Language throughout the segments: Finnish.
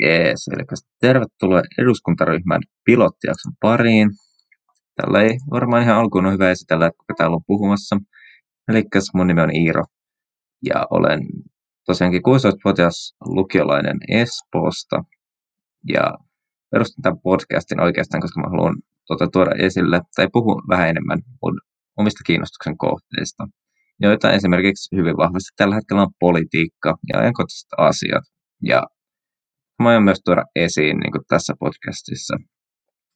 Jees, eli tervetuloa eduskuntaryhmän pilottijakson pariin. Tällä ei varmaan ihan alkuun ole hyvä esitellä, että kuka täällä on puhumassa. Eli mun nimi on Iiro ja olen tosiaankin 16-vuotias lukiolainen Espoosta. Ja perustin tämän podcastin oikeastaan, koska mä haluan tuota, tuoda esille tai puhua vähän enemmän mun omista kiinnostuksen kohteista, joita esimerkiksi hyvin vahvasti tällä hetkellä on politiikka ja ajankohtaiset asiat. Ja mä aion myös tuoda esiin niin kuin tässä podcastissa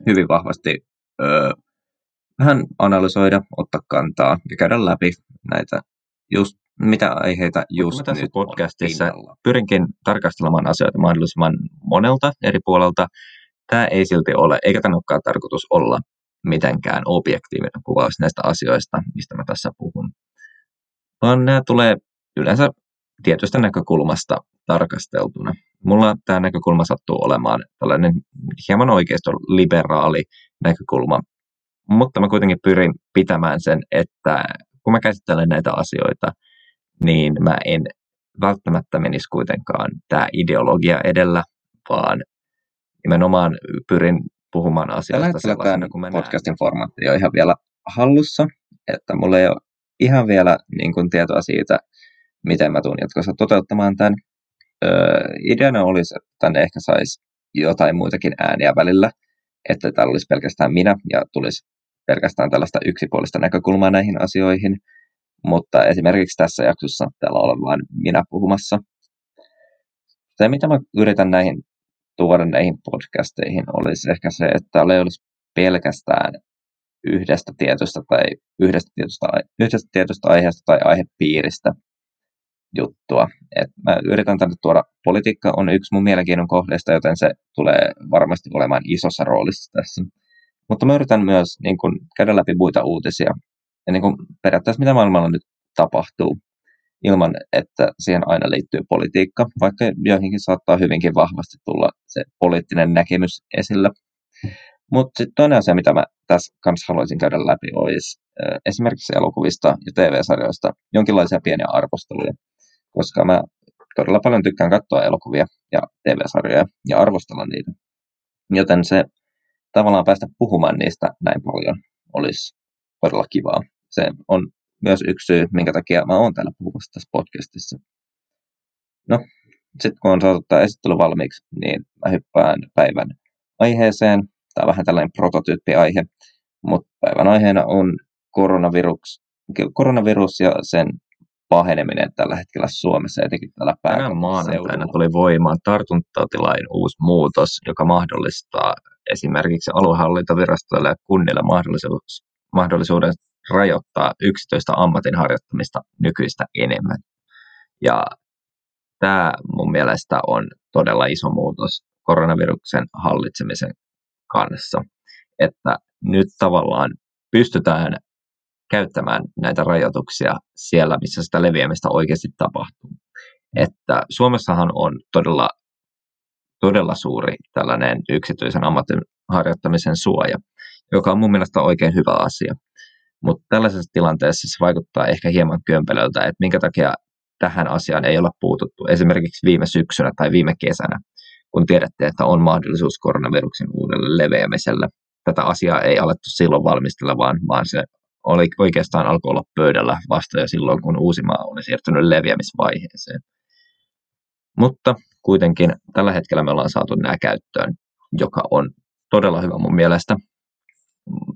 hyvin vahvasti öö, vähän analysoida, ottaa kantaa ja käydä läpi näitä just mitä aiheita just tässä nyt podcastissa pyrinkin tarkastelemaan asioita mahdollisimman monelta eri puolelta. Tämä ei silti ole, eikä tämä olekaan tarkoitus olla mitenkään objektiivinen kuvaus näistä asioista, mistä mä tässä puhun. Vaan nämä tulee yleensä tietystä näkökulmasta tarkasteltuna. Mulla tämä näkökulma sattuu olemaan tällainen hieman oikeisto liberaali näkökulma, mutta mä kuitenkin pyrin pitämään sen, että kun mä käsittelen näitä asioita, niin mä en välttämättä menisi kuitenkaan tämä ideologia edellä, vaan nimenomaan pyrin puhumaan asioista sellaisena kuin podcastin näen. formaatti on ihan vielä hallussa, että mulla ei ole ihan vielä niin kuin, tietoa siitä, miten mä tuun jatkossa toteuttamaan tämän. Öö, ideana olisi, että tänne ehkä saisi jotain muitakin ääniä välillä, että täällä olisi pelkästään minä ja tulisi pelkästään tällaista yksipuolista näkökulmaa näihin asioihin, mutta esimerkiksi tässä jaksossa täällä olen vain minä puhumassa. Se, mitä mä yritän näihin tuoda näihin podcasteihin, olisi ehkä se, että täällä ei olisi pelkästään yhdestä tietystä tai yhdestä tietystä, yhdestä tietystä aiheesta tai aihepiiristä juttua. Et mä yritän tänne tuoda, politiikka on yksi mun mielenkiinnon kohteista, joten se tulee varmasti olemaan isossa roolissa tässä. Mutta mä yritän myös niin kun, käydä läpi muita uutisia ja niin kun, periaatteessa mitä maailmalla nyt tapahtuu ilman, että siihen aina liittyy politiikka, vaikka joihinkin saattaa hyvinkin vahvasti tulla se poliittinen näkemys esille. Mutta sitten toinen asia, mitä mä tässä kanssa haluaisin käydä läpi, olisi esimerkiksi elokuvista ja TV-sarjoista jonkinlaisia pieniä arvosteluja koska mä todella paljon tykkään katsoa elokuvia ja TV-sarjoja ja arvostella niitä. Joten se tavallaan päästä puhumaan niistä näin paljon olisi todella kivaa. Se on myös yksi syy, minkä takia mä oon täällä puhumassa tässä podcastissa. No, sitten kun on saatu tämä esittely valmiiksi, niin mä hyppään päivän aiheeseen. Tämä on vähän tällainen prototyyppiaihe, mutta päivän aiheena on koronavirus, koronavirus ja sen paheneminen tällä hetkellä Suomessa, etenkin täällä Tänään maanantaina tuli voimaan tartuntatautilain uusi muutos, joka mahdollistaa esimerkiksi aluehallintovirastoille ja kunnille mahdollisuus, mahdollisuuden rajoittaa yksityistä ammatin harjoittamista nykyistä enemmän. Ja tämä mun mielestä on todella iso muutos koronaviruksen hallitsemisen kanssa, että nyt tavallaan pystytään käyttämään näitä rajoituksia siellä, missä sitä leviämistä oikeasti tapahtuu. Että Suomessahan on todella, todella suuri tällainen yksityisen ammatin harjoittamisen suoja, joka on mun mielestä oikein hyvä asia. Mutta tällaisessa tilanteessa se vaikuttaa ehkä hieman kömpelöltä, että minkä takia tähän asiaan ei olla puututtu esimerkiksi viime syksynä tai viime kesänä, kun tiedettiin, että on mahdollisuus koronaviruksen uudelle leveämiselle. Tätä asiaa ei alettu silloin valmistella, vaan, vaan se oli oikeastaan alkoi olla pöydällä vasta jo silloin, kun Uusimaa oli siirtynyt leviämisvaiheeseen. Mutta kuitenkin tällä hetkellä me ollaan saatu nämä käyttöön, joka on todella hyvä mun mielestä,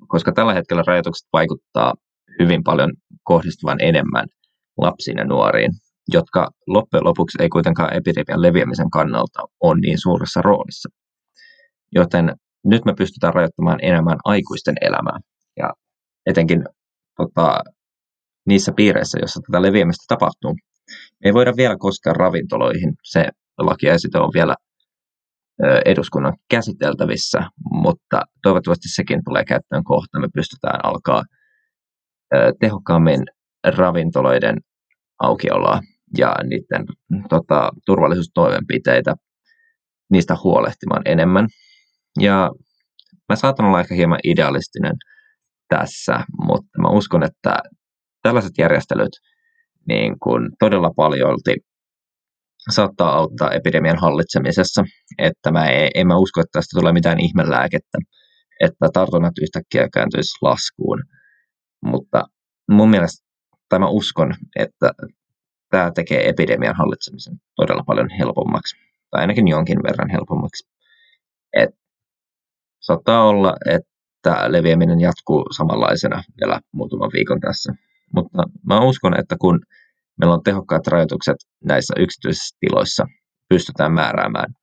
koska tällä hetkellä rajoitukset vaikuttaa hyvin paljon kohdistuvan enemmän lapsiin ja nuoriin, jotka loppujen lopuksi ei kuitenkaan epidemian leviämisen kannalta ole niin suuressa roolissa. Joten nyt me pystytään rajoittamaan enemmän aikuisten elämää. Ja etenkin tota, niissä piireissä, joissa tätä leviämistä tapahtuu. Me ei voida vielä koskea ravintoloihin. Se lakiesite on vielä eduskunnan käsiteltävissä, mutta toivottavasti sekin tulee käyttöön kohta. Me pystytään alkaa tehokkaammin ravintoloiden aukioloa ja niiden tota, turvallisuustoimenpiteitä niistä huolehtimaan enemmän. Ja mä saatan olla ehkä hieman idealistinen – tässä, mutta mä uskon, että tällaiset järjestelyt niin kuin todella paljolti saattaa auttaa epidemian hallitsemisessa. Että mä en, en mä usko, että tästä tulee mitään ihmelääkettä, että tartunnat yhtäkkiä kääntyisi laskuun. Mutta mun mielestä, tai mä uskon, että tämä tekee epidemian hallitsemisen todella paljon helpommaksi, tai ainakin jonkin verran helpommaksi. Et saattaa olla, että leviäminen jatkuu samanlaisena vielä muutaman viikon tässä. Mutta mä uskon, että kun meillä on tehokkaat rajoitukset näissä yksityisissä tiloissa, pystytään määräämään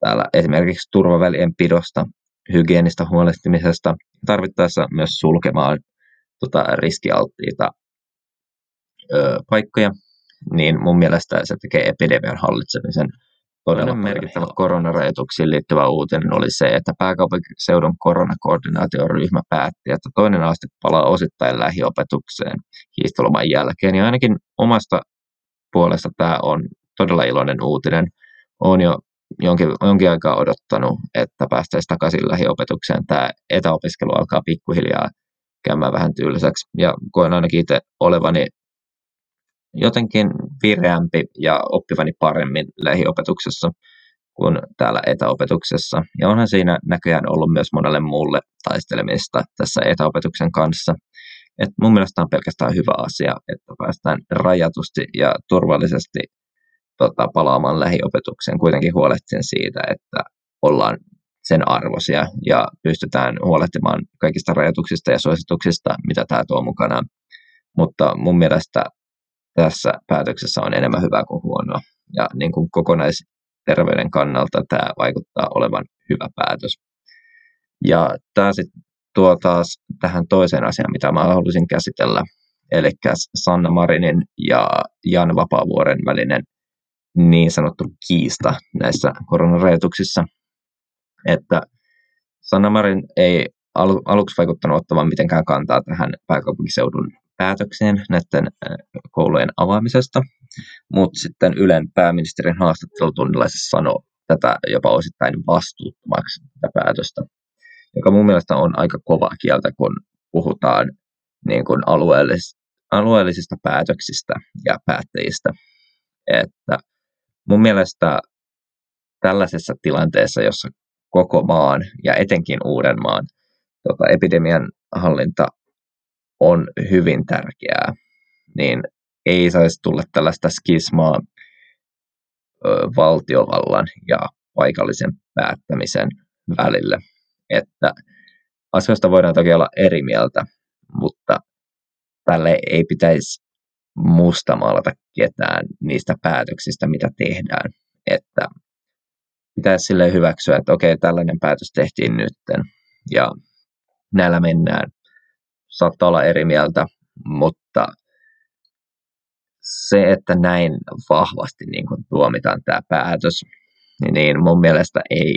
täällä esimerkiksi turvavälien pidosta, hygienistä huolehtimisesta, tarvittaessa myös sulkemaan tota, riskialttiita ö, paikkoja, niin mun mielestä se tekee epidemian hallitsemisen todella merkittävä koronarajoituksiin liittyvä uutinen oli se, että pääkaupunkiseudun koronakoordinaatioryhmä päätti, että toinen aste palaa osittain lähiopetukseen hiihtoloman jälkeen. Ja ainakin omasta puolesta tämä on todella iloinen uutinen. Olen jo jonkin, jonkin aikaa odottanut, että päästäisiin takaisin lähiopetukseen. Tämä etäopiskelu alkaa pikkuhiljaa käymään vähän tylsäksi. Ja koen ainakin itse olevani jotenkin vireämpi ja oppivani paremmin lähiopetuksessa kuin täällä etäopetuksessa. Ja onhan siinä näköjään ollut myös monelle muulle taistelemista tässä etäopetuksen kanssa. Et mun mielestä on pelkästään hyvä asia, että päästään rajatusti ja turvallisesti tota, palaamaan lähiopetukseen, kuitenkin huolehtien siitä, että ollaan sen arvoisia ja pystytään huolehtimaan kaikista rajoituksista ja suosituksista, mitä tämä tuo mukanaan. Mutta mun mielestä tässä päätöksessä on enemmän hyvää kuin huonoa. Ja niin kuin kokonaisterveyden kannalta tämä vaikuttaa olevan hyvä päätös. Ja tämä sitten tuo taas tähän toiseen asiaan, mitä mä haluaisin käsitellä, eli Sanna Marinin ja Jan Vapaavuoren välinen niin sanottu kiista näissä koronarajoituksissa. Että Sanna Marin ei aluksi vaikuttanut ottavan mitenkään kantaa tähän pääkaupunkiseudun päätökseen näiden koulujen avaamisesta, mutta sitten Ylen pääministerin haastattelutunnilla se sanoi tätä jopa osittain vastuuttomaksi tätä päätöstä, joka mun mielestä on aika kova kieltä, kun puhutaan niin kuin alueellis- alueellisista päätöksistä ja päättäjistä. Että mun mielestä tällaisessa tilanteessa, jossa koko maan ja etenkin Uudenmaan tota, epidemian hallinta on hyvin tärkeää, niin ei saisi tulla tällaista skismaa ö, valtiovallan ja paikallisen päättämisen välille. Että asioista voidaan toki olla eri mieltä, mutta tälle ei pitäisi mustamaalata ketään niistä päätöksistä, mitä tehdään. Että pitäisi sille hyväksyä, että okei, tällainen päätös tehtiin nytten ja näillä mennään saattaa olla eri mieltä, mutta se, että näin vahvasti niin kuin tuomitaan tämä päätös, niin mun mielestä ei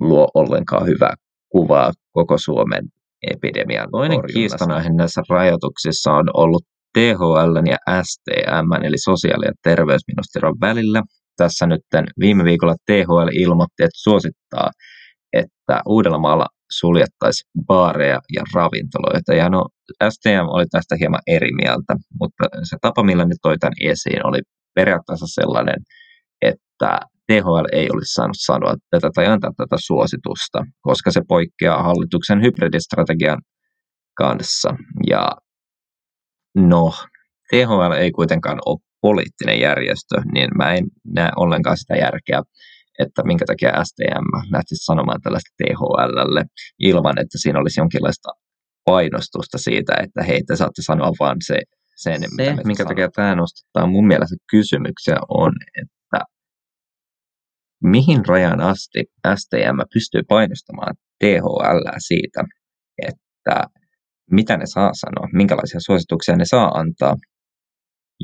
luo ollenkaan hyvää kuvaa koko Suomen epidemian Toinen kiistanaihe näissä rajoituksissa on ollut THL ja STM, eli sosiaali- ja terveysministeriön välillä. Tässä nyt viime viikolla THL ilmoitti, että suosittaa, että Uudellamaalla suljettaisiin baareja ja ravintoloita. Ja no, STM oli tästä hieman eri mieltä, mutta se tapa, millä ne toi tämän esiin, oli periaatteessa sellainen, että THL ei olisi saanut sanoa tätä tai antaa tätä suositusta, koska se poikkeaa hallituksen hybridistrategian kanssa. Ja no, THL ei kuitenkaan ole poliittinen järjestö, niin mä en näe ollenkaan sitä järkeä, että minkä takia STM lähtisi sanomaan tällaista THLlle ilman, että siinä olisi jonkinlaista painostusta siitä, että hei, te saatte sanoa vaan se, sen, se, mitä minkä sanoo. takia tämä nostaa mun mielestä kysymyksiä on, että mihin rajan asti STM pystyy painostamaan THL siitä, että mitä ne saa sanoa, minkälaisia suosituksia ne saa antaa,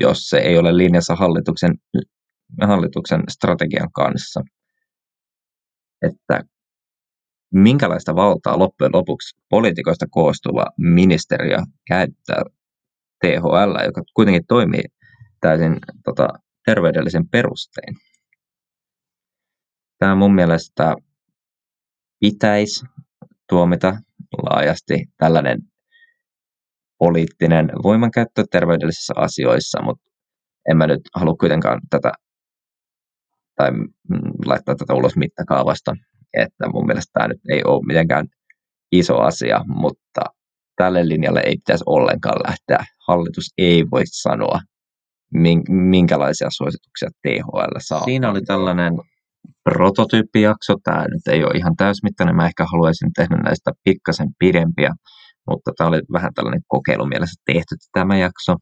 jos se ei ole linjassa hallituksen, hallituksen strategian kanssa että minkälaista valtaa loppujen lopuksi poliitikoista koostuva ministeriö käyttää THL, joka kuitenkin toimii täysin tota, terveydellisen perustein. Tämä mun mielestä pitäisi tuomita laajasti tällainen poliittinen voimankäyttö terveydellisissä asioissa, mutta en mä nyt halua kuitenkaan tätä tai laittaa tätä ulos mittakaavasta. Että mun mielestä tämä nyt ei ole mitenkään iso asia, mutta tälle linjalle ei pitäisi ollenkaan lähteä. Hallitus ei voi sanoa, minkälaisia suosituksia THL saa. Siinä oli tällainen prototyyppijakso. Tämä nyt ei ole ihan täysmittainen. Mä ehkä haluaisin tehdä näistä pikkasen pidempiä, mutta tämä oli vähän tällainen kokeilumielessä tehty tämä jakso.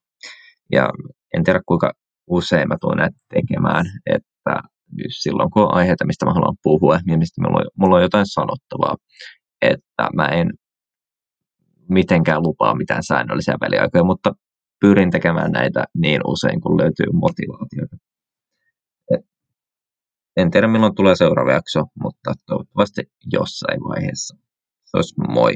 Ja en tiedä kuinka usein mä tulen näitä tekemään, että silloin kun on aiheita, mistä mä haluan puhua ja mistä mulla on, mulla on jotain sanottavaa, että mä en mitenkään lupaa mitään säännöllisiä väliaikoja, mutta pyrin tekemään näitä niin usein, kun löytyy motivaatiota. Et en tiedä milloin tulee seuraava jakso, mutta toivottavasti jossain vaiheessa. Se olisi moi.